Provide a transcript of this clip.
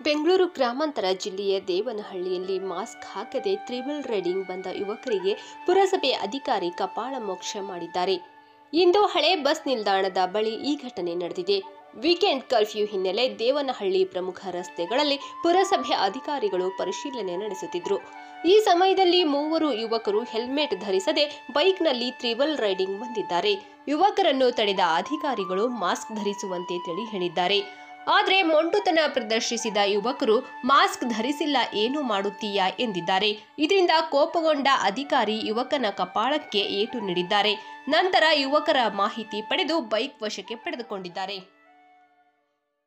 ಬೆಂಗಳೂರು ಗ್ರಾಮಾಂತರ ಜಿಲ್ಲೆಯ ದೇವನಹಳ್ಳಿಯಲ್ಲಿ ಮಾಸ್ಕ್ ಹಾಕದೆ ತ್ರಿಬಲ್ ರೈಡಿಂಗ್ ಬಂದ ಯುವಕರಿಗೆ ಪುರಸಭೆ ಅಧಿಕಾರಿ ಕಪಾಳ ಮೋಕ್ಷ ಮಾಡಿದ್ದಾರೆ. ಇಂದು ಹಳೆ ಬಸ್ ನಿಲ್ದಾಣದ ಬಳಿ ಈ ಘಟನೆ ನಡೆದಿದೆ. ವೀಕೆಂಡ್ ಕರ್ಫ್ಯೂ ಹಿನ್ನೆಲೆ ದೇವನಹಳ್ಳಿ ಪ್ರಮುಖ ರಸ್ತೆಗಳಲ್ಲಿ ಪುರಸಭೆ ಅಧಿಕಾರಿಗಳು ಪರಿಶೀಲನೆ ನಡೆಸುತ್ತಿದ್ದರು ಈ ಸಮಯದಲ್ಲಿ ಮೂವರು ಯುವಕರು ಹೆಲ್ಮೆಟ್ ಧರಿಸದೆ ಬೈಕ್ನಲ್ಲಿ ತ್ರಿಬಲ್ ರೈಡಿಂಗ್ ಬಂದಿದ್ದಾರೆ. ಯುವಕರನ್ನು ತಡೆದ ಅಧಿಕಾರಿಗಳು ಮಾಸ್ಕ್ ಧರಿಸುವಂತೆ ತಿಳಿ ಹೇಳಿದ್ದಾರೆ. ಆದರೆ ಮೊಂಟುತನ ಪ್ರದರ್ಶಿಸಿದ ಯುವಕರು ಮಾಸ್ಕ್ ಧರಿಸಿಲ್ಲ, ಏನು ಮಾಡುತ್ತೀಯಾ? ಎಂದಿದ್ದಾರೆ. ಇದರಿಂದ ಕೋಪಗೊಂಡ ಅಧಿಕಾರಿ ಯುವಕನ ಕಪಾಳಕ್ಕೆ ಏಟು ನೀಡಿದ್ದಾರೆ. ನಂತರ ಯುವಕರ ಮಾಹಿತಿ ಪಡೆದು ಬೈಕ್ ವಶಕ್ಕೆ ಪಡೆದುಕೊಂಡಿದ್ದಾರೆ.